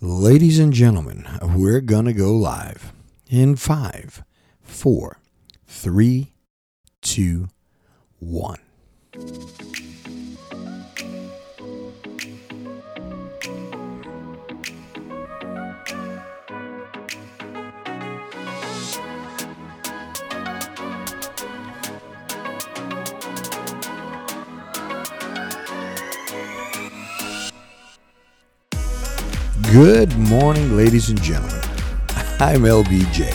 Ladies and gentlemen, we're gonna go live in five, four, three, two, one. Good morning, ladies and gentlemen. I'm LBJ.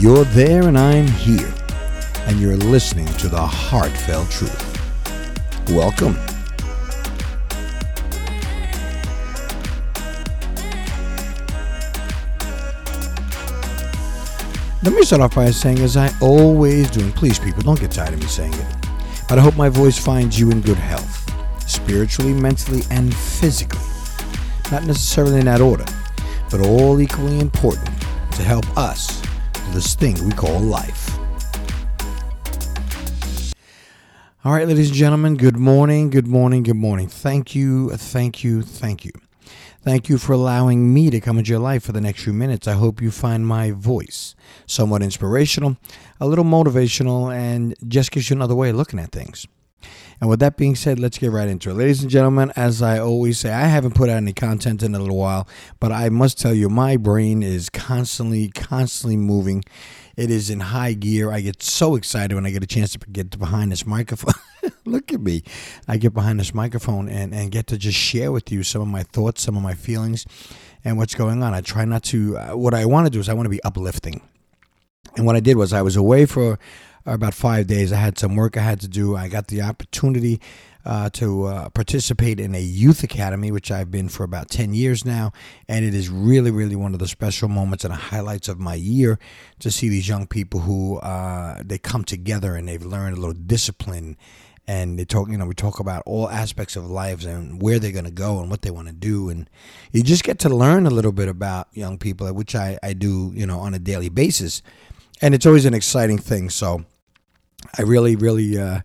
You're there and I'm here, and you're listening to the heartfelt truth. Welcome. Let me start off by saying, as I always do, and please, people, don't get tired of me saying it, but I hope my voice finds you in good health, spiritually, mentally, and physically not necessarily in that order, but all equally important to help us do this thing we call life. All right, ladies and gentlemen, good morning, good morning, good morning. Thank you, thank you, thank you. Thank you for allowing me to come into your life for the next few minutes. I hope you find my voice somewhat inspirational, a little motivational, and just gives you another way of looking at things. And with that being said, let's get right into it. Ladies and gentlemen, as I always say, I haven't put out any content in a little while, but I must tell you, my brain is constantly, constantly moving. It is in high gear. I get so excited when I get a chance to get behind this microphone. Look at me. I get behind this microphone and, and get to just share with you some of my thoughts, some of my feelings, and what's going on. I try not to, uh, what I want to do is I want to be uplifting. And what I did was I was away for about five days. I had some work I had to do. I got the opportunity uh, to uh, participate in a youth academy, which I've been for about 10 years now. And it is really, really one of the special moments and highlights of my year to see these young people who uh, they come together and they've learned a little discipline. And they talk, you know, we talk about all aspects of lives and where they're going to go and what they want to do. And you just get to learn a little bit about young people, which I, I do, you know, on a daily basis. And it's always an exciting thing. So, I really, really, uh,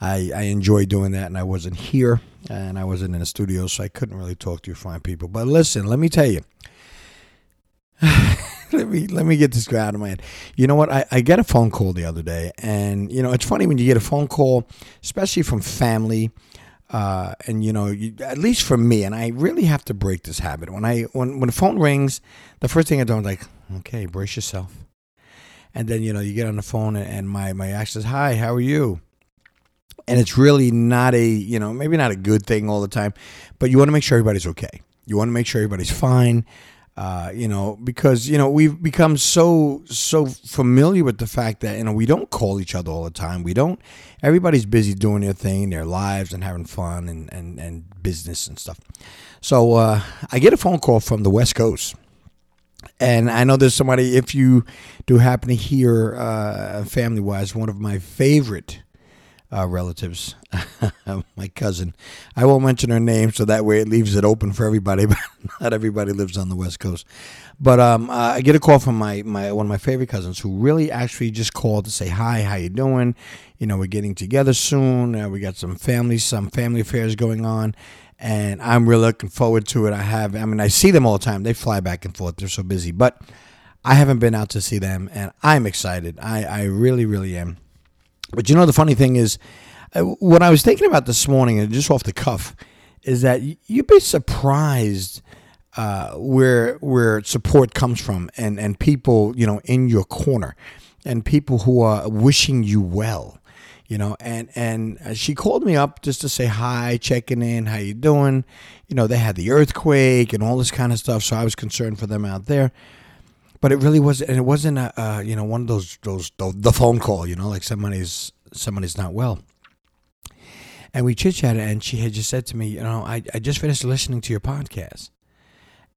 I, I enjoy doing that. And I wasn't here and I wasn't in the studio, so I couldn't really talk to you fine people. But listen, let me tell you. let me let me get this guy out of my head. You know what? I, I get a phone call the other day, and you know it's funny when you get a phone call, especially from family, uh, and you know, you, at least for me, and I really have to break this habit. When I when when the phone rings, the first thing I do is like, okay, brace yourself and then you know you get on the phone and my my ex says hi how are you? And it's really not a you know maybe not a good thing all the time but you want to make sure everybody's okay. You want to make sure everybody's fine uh, you know because you know we've become so so familiar with the fact that you know we don't call each other all the time. We don't everybody's busy doing their thing their lives and having fun and and, and business and stuff. So uh, i get a phone call from the west coast and I know there's somebody, if you do happen to hear uh, family wise, one of my favorite uh, relatives, my cousin. I won't mention her name, so that way it leaves it open for everybody. But not everybody lives on the West Coast. But um, uh, I get a call from my, my one of my favorite cousins who really actually just called to say hi, how you doing? You know, we're getting together soon. Uh, we got some family, some family affairs going on, and I'm really looking forward to it. I have, I mean, I see them all the time. They fly back and forth. They're so busy, but I haven't been out to see them, and I'm excited. I, I really, really am. But you know, the funny thing is, uh, what I was thinking about this morning, and just off the cuff, is that you'd be surprised uh, where where support comes from, and and people, you know, in your corner, and people who are wishing you well you know and and she called me up just to say hi checking in. How you doing? You know they had the earthquake and all this kind of stuff so i was concerned for them out there. But it really was and it wasn't a, uh, you know one of those those the phone call you know like somebody's somebody's not well. And we chit chatted and she had just said to me you know I, I just finished listening to your podcast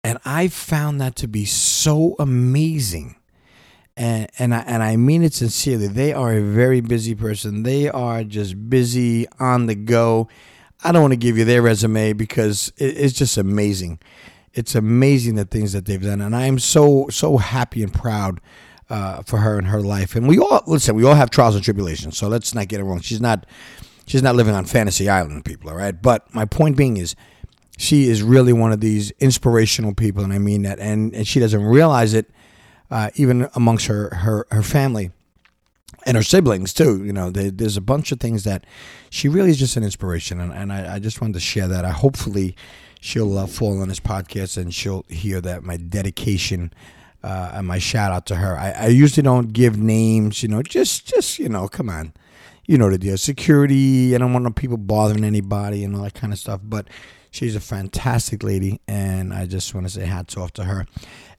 and i found that to be so amazing and and I, and I mean it sincerely. They are a very busy person. They are just busy on the go. I don't want to give you their resume because it, it's just amazing. It's amazing the things that they've done, and I am so so happy and proud uh, for her and her life. And we all listen. We all have trials and tribulations, so let's not get it wrong. She's not she's not living on fantasy island, people. All right, but my point being is she is really one of these inspirational people, and I mean that. And, and she doesn't realize it, uh, even amongst her, her her family and her siblings too. You know, they, there's a bunch of things that she really is just an inspiration, and, and I, I just wanted to share that. I hopefully she'll uh, fall on this podcast and she'll hear that my dedication. Uh, and my shout out to her. I, I usually don't give names, you know, just just you know, come on, you know the deal. Security. I don't want people bothering anybody and all that kind of stuff. But She's a fantastic lady, and I just want to say hats off to her.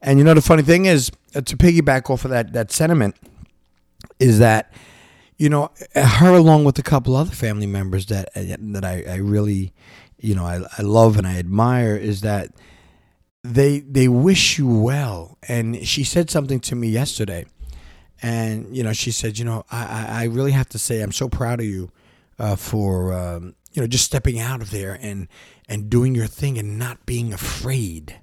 And you know, the funny thing is, uh, to piggyback off of that that sentiment, is that you know her along with a couple other family members that uh, that I, I really, you know, I, I love and I admire is that they they wish you well. And she said something to me yesterday, and you know, she said, you know, I I really have to say I'm so proud of you uh, for um, you know just stepping out of there and and doing your thing and not being afraid.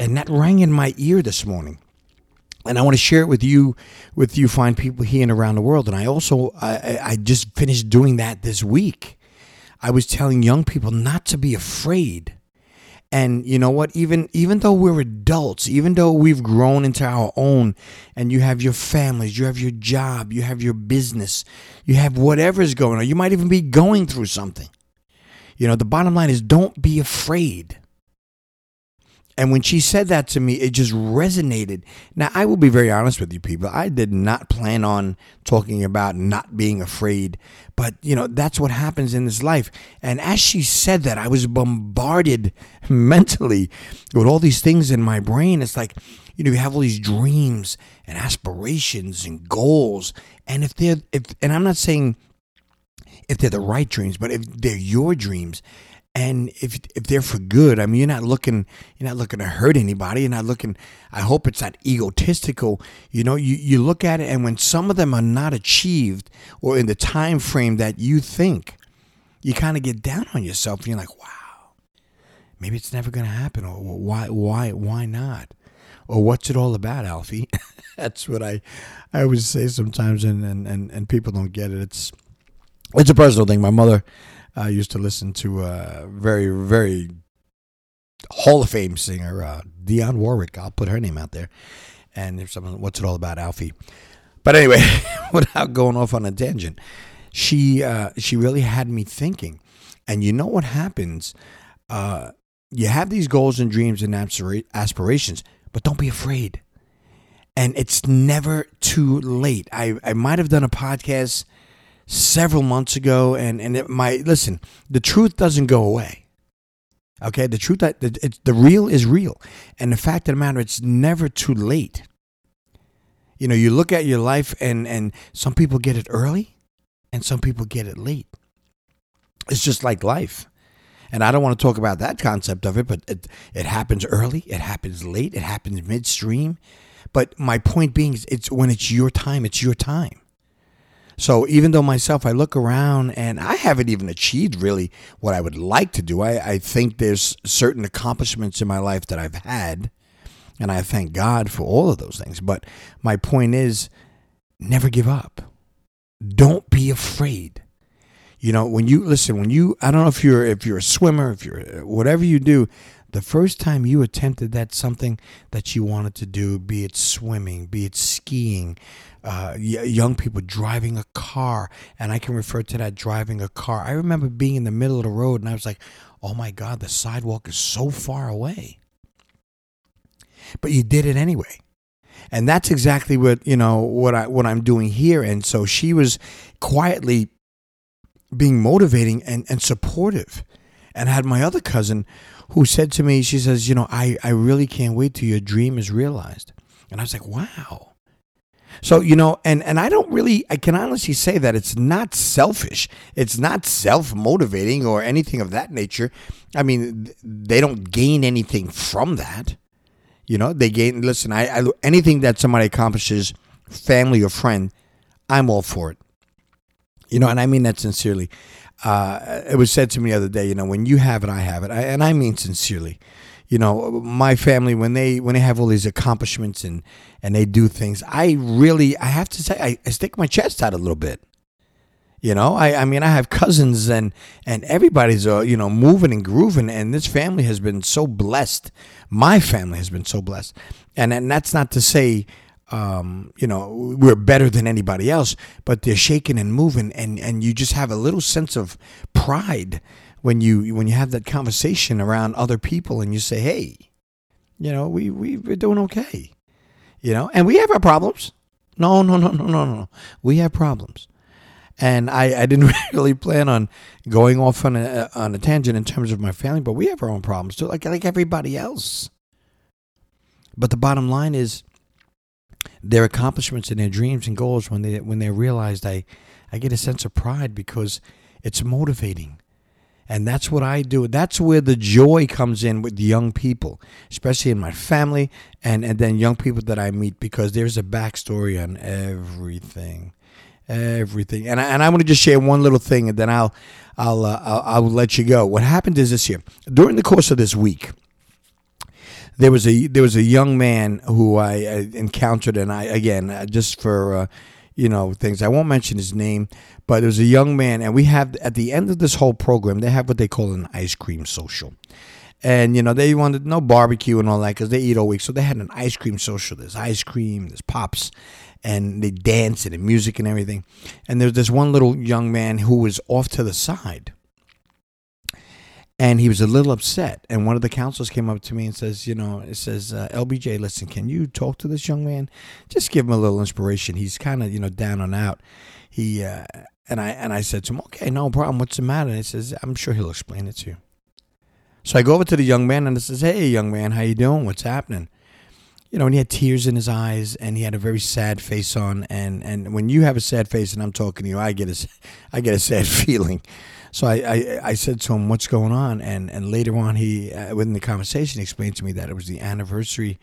And that rang in my ear this morning. And I want to share it with you, with you fine people here and around the world. And I also, I, I just finished doing that this week. I was telling young people not to be afraid. And you know what? Even even though we're adults, even though we've grown into our own, and you have your families, you have your job, you have your business, you have whatever's going on. You might even be going through something. You know, the bottom line is don't be afraid. And when she said that to me, it just resonated. Now, I will be very honest with you, people. I did not plan on talking about not being afraid, but you know, that's what happens in this life. And as she said that, I was bombarded mentally with all these things in my brain. It's like, you know, you have all these dreams and aspirations and goals. And if they're, if, and I'm not saying if they're the right dreams, but if they're your dreams, and if if they're for good, I mean, you're not looking you're not looking to hurt anybody. You're not looking. I hope it's not egotistical. You know, you you look at it, and when some of them are not achieved or in the time frame that you think, you kind of get down on yourself, and you're like, wow, maybe it's never going to happen, or why why why not, or what's it all about, Alfie? That's what I I always say sometimes, and and and, and people don't get it. It's it's a personal thing. My mother uh, used to listen to a very, very Hall of Fame singer, uh, Dionne Warwick. I'll put her name out there. And if someone, what's it all about, Alfie? But anyway, without going off on a tangent, she uh, she really had me thinking. And you know what happens? Uh, you have these goals and dreams and aspirations, but don't be afraid. And it's never too late. I, I might have done a podcast several months ago, and and it might listen. The truth doesn't go away. Okay, the truth that it's the real is real, and the fact of the matter, it's never too late. You know, you look at your life, and and some people get it early, and some people get it late. It's just like life. And I don't want to talk about that concept of it, but it, it happens early, it happens late, it happens midstream. But my point being, is it's when it's your time, it's your time. So even though myself, I look around and I haven't even achieved really what I would like to do. I, I think there's certain accomplishments in my life that I've had, and I thank God for all of those things. But my point is, never give up. Don't be afraid. You know, when you listen, when you, I don't know if you're if you're a swimmer, if you're uh, whatever you do, the first time you attempted that something that you wanted to do, be it swimming, be it skiing, uh, young people driving a car, and I can refer to that driving a car. I remember being in the middle of the road, and I was like, "Oh my God, the sidewalk is so far away," but you did it anyway, and that's exactly what you know what I what I'm doing here. And so she was quietly being motivating and, and supportive, and I had my other cousin who said to me, she says, "You know, I I really can't wait till your dream is realized," and I was like, "Wow." So, you know, and, and I don't really, I can honestly say that it's not selfish. It's not self motivating or anything of that nature. I mean, they don't gain anything from that. You know, they gain, listen, I, I anything that somebody accomplishes, family or friend, I'm all for it. You know, and I mean that sincerely. Uh, it was said to me the other day, you know, when you have it, I have it. I, and I mean sincerely you know my family when they when they have all these accomplishments and and they do things i really i have to say i, I stick my chest out a little bit You know, I, I mean, I have cousins and and everybody's uh, you know moving and grooving, and this family has been so blessed. My family has been so blessed, and and that's not to say um, you know, we're better than anybody else, but they're shaking and moving, and, and you just have a little sense of pride when you when you have that conversation around other people, and you say, "Hey, you know, we, we we're doing okay," you know, and we have our problems. No, no, no, no, no, no. We have problems, and I, I didn't really plan on going off on a on a tangent in terms of my family, but we have our own problems too, like like everybody else. But the bottom line is their accomplishments and their dreams and goals when they when they realized I I get a sense of pride because it's motivating. And that's what I do. That's where the joy comes in with young people, especially in my family and, and then young people that I meet because there's a backstory on everything. Everything. And I, and I'm going to just share one little thing and then I'll I'll, uh, I'll I'll let you go. What happened is this year. During the course of this week, there was a there was a young man who I, I encountered, and I again uh, just for uh, you know things I won't mention his name, but there was a young man, and we have at the end of this whole program they have what they call an ice cream social. And you know they wanted no barbecue and all that because they eat all week, so they had an ice cream social. There's ice cream, there's pops, and they dance and the music and everything. And there's this one little young man who was off to the side, and he was a little upset. And one of the counselors came up to me and says, "You know, it says uh, LBJ, listen, can you talk to this young man? Just give him a little inspiration. He's kind of you know down and out. He uh, and I and I said to him, okay, no problem. What's the matter? And he says, I'm sure he'll explain it to you. So I go over to the young man and I says, Hey, young man, how you doing? What's happening? You know, and he had tears in his eyes and he had a very sad face on. And and when you have a sad face and I'm talking to you, I get a I get a sad feeling. So I, I, I, said to him, "What's going on?" And and later on, he uh, within the conversation, explained to me that it was the anniversary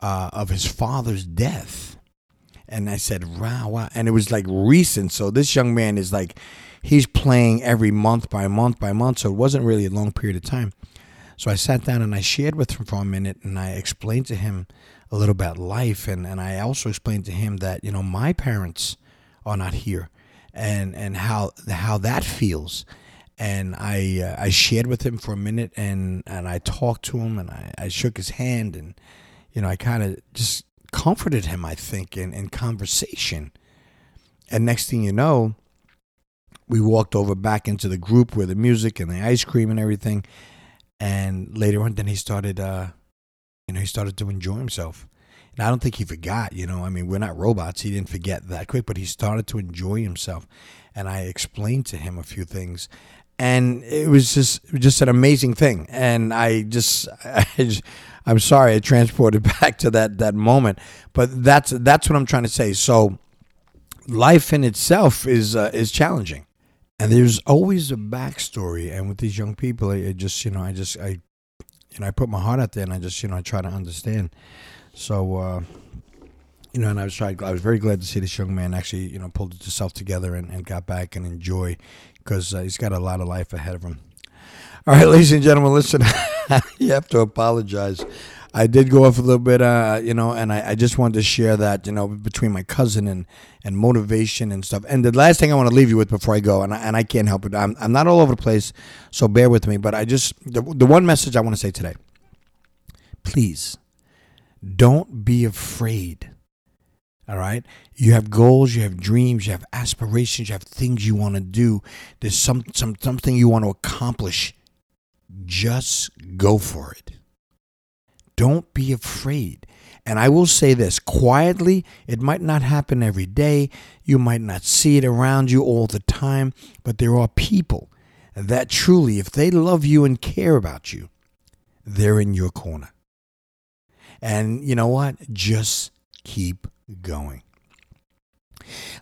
uh, of his father's death. And I said, "Wow, wow!" And it was like recent. So this young man is like, he's playing every month by month by month. So it wasn't really a long period of time. So I sat down and I shared with him for a minute, and I explained to him a little about life, and and I also explained to him that you know my parents are not here, and and how how that feels and I uh, I shared with him for a minute and and I talked to him and I, I shook his hand and you know I kind of just comforted him I think in, in conversation. And next thing you know we walked over back into the group where the music and the ice cream and everything. And later on then he started uh you know he started to enjoy himself. And I don't think he forgot you know I mean we're not robots he didn't forget that quick but he started to enjoy himself. And I explained to him a few things and it was just just an amazing thing. And I just, I I'm sorry, I transported back to that that moment, but that's that's what I'm trying to say. So, life in itself is uh, is challenging, and there's always a backstory. And with these young people, I, I just you know I just I you know I put my heart out there, and I just you know I try to understand. So. Uh, you know, and I was trying, I was very glad to see this young man actually, you know, pulled himself together and, and got back and enjoy because uh, he's got a lot of life ahead of him. All right, ladies and gentlemen, listen, you have to apologize. I did go off a little bit, uh, you know, and I, I, just wanted to share that, you know, between my cousin and, and motivation and stuff. And the last thing I want to leave you with before I go, and I, and I can't help it, I'm, I'm not all over the place, so bear with me, but I just, the, the one message I want to say today please don't be afraid all right. You have goals, you have dreams, you have aspirations, you have things you want to do. There's some, some something you want to accomplish. Just go for it. Don't be afraid. And I will say this quietly, it might not happen every day. You might not see it around you all the time, but there are people that truly, if they love you and care about you, they're in your corner. And you know what? Just keep going.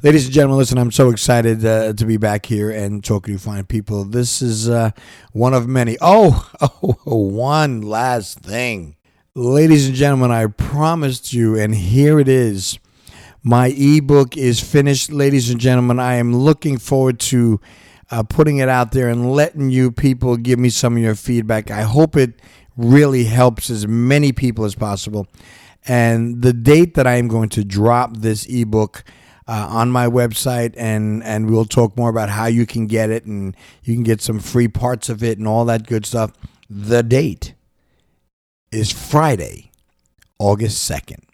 Ladies and gentlemen, listen, I'm so excited uh, to be back here and talking to fine people. This is uh, one of many. Oh, oh, one last thing. Ladies and gentlemen, I promised you, and here it is. My ebook is finished. Ladies and gentlemen, I am looking forward to uh, putting it out there and letting you people give me some of your feedback. I hope it really helps as many people as possible. And the date that I am going to drop this ebook, uh, on my website, and and we'll talk more about how you can get it, and you can get some free parts of it, and all that good stuff. The date is Friday, August second.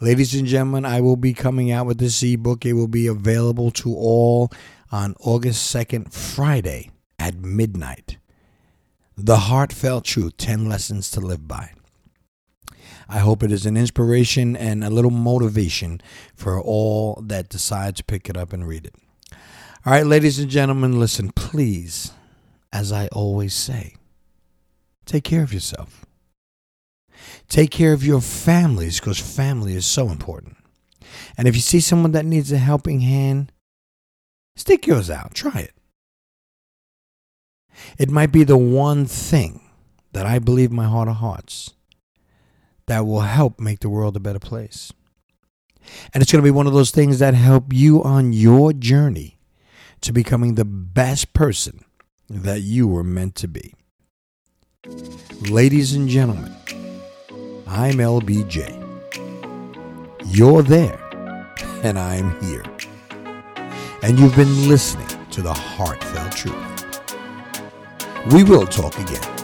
Ladies and gentlemen, I will be coming out with this ebook. It will be available to all on August 2nd, Friday at midnight. The Heartfelt Truth 10 Lessons to Live By. I hope it is an inspiration and a little motivation for all that decide to pick it up and read it. All right, ladies and gentlemen, listen, please, as I always say, take care of yourself. Take care of your families because family is so important. And if you see someone that needs a helping hand, stick yours out. Try it. It might be the one thing that I believe my heart of hearts that will help make the world a better place. And it's going to be one of those things that help you on your journey to becoming the best person that you were meant to be. Ladies and gentlemen, I'm LBJ. You're there, and I'm here. And you've been listening to the Heartfelt Truth. We will talk again.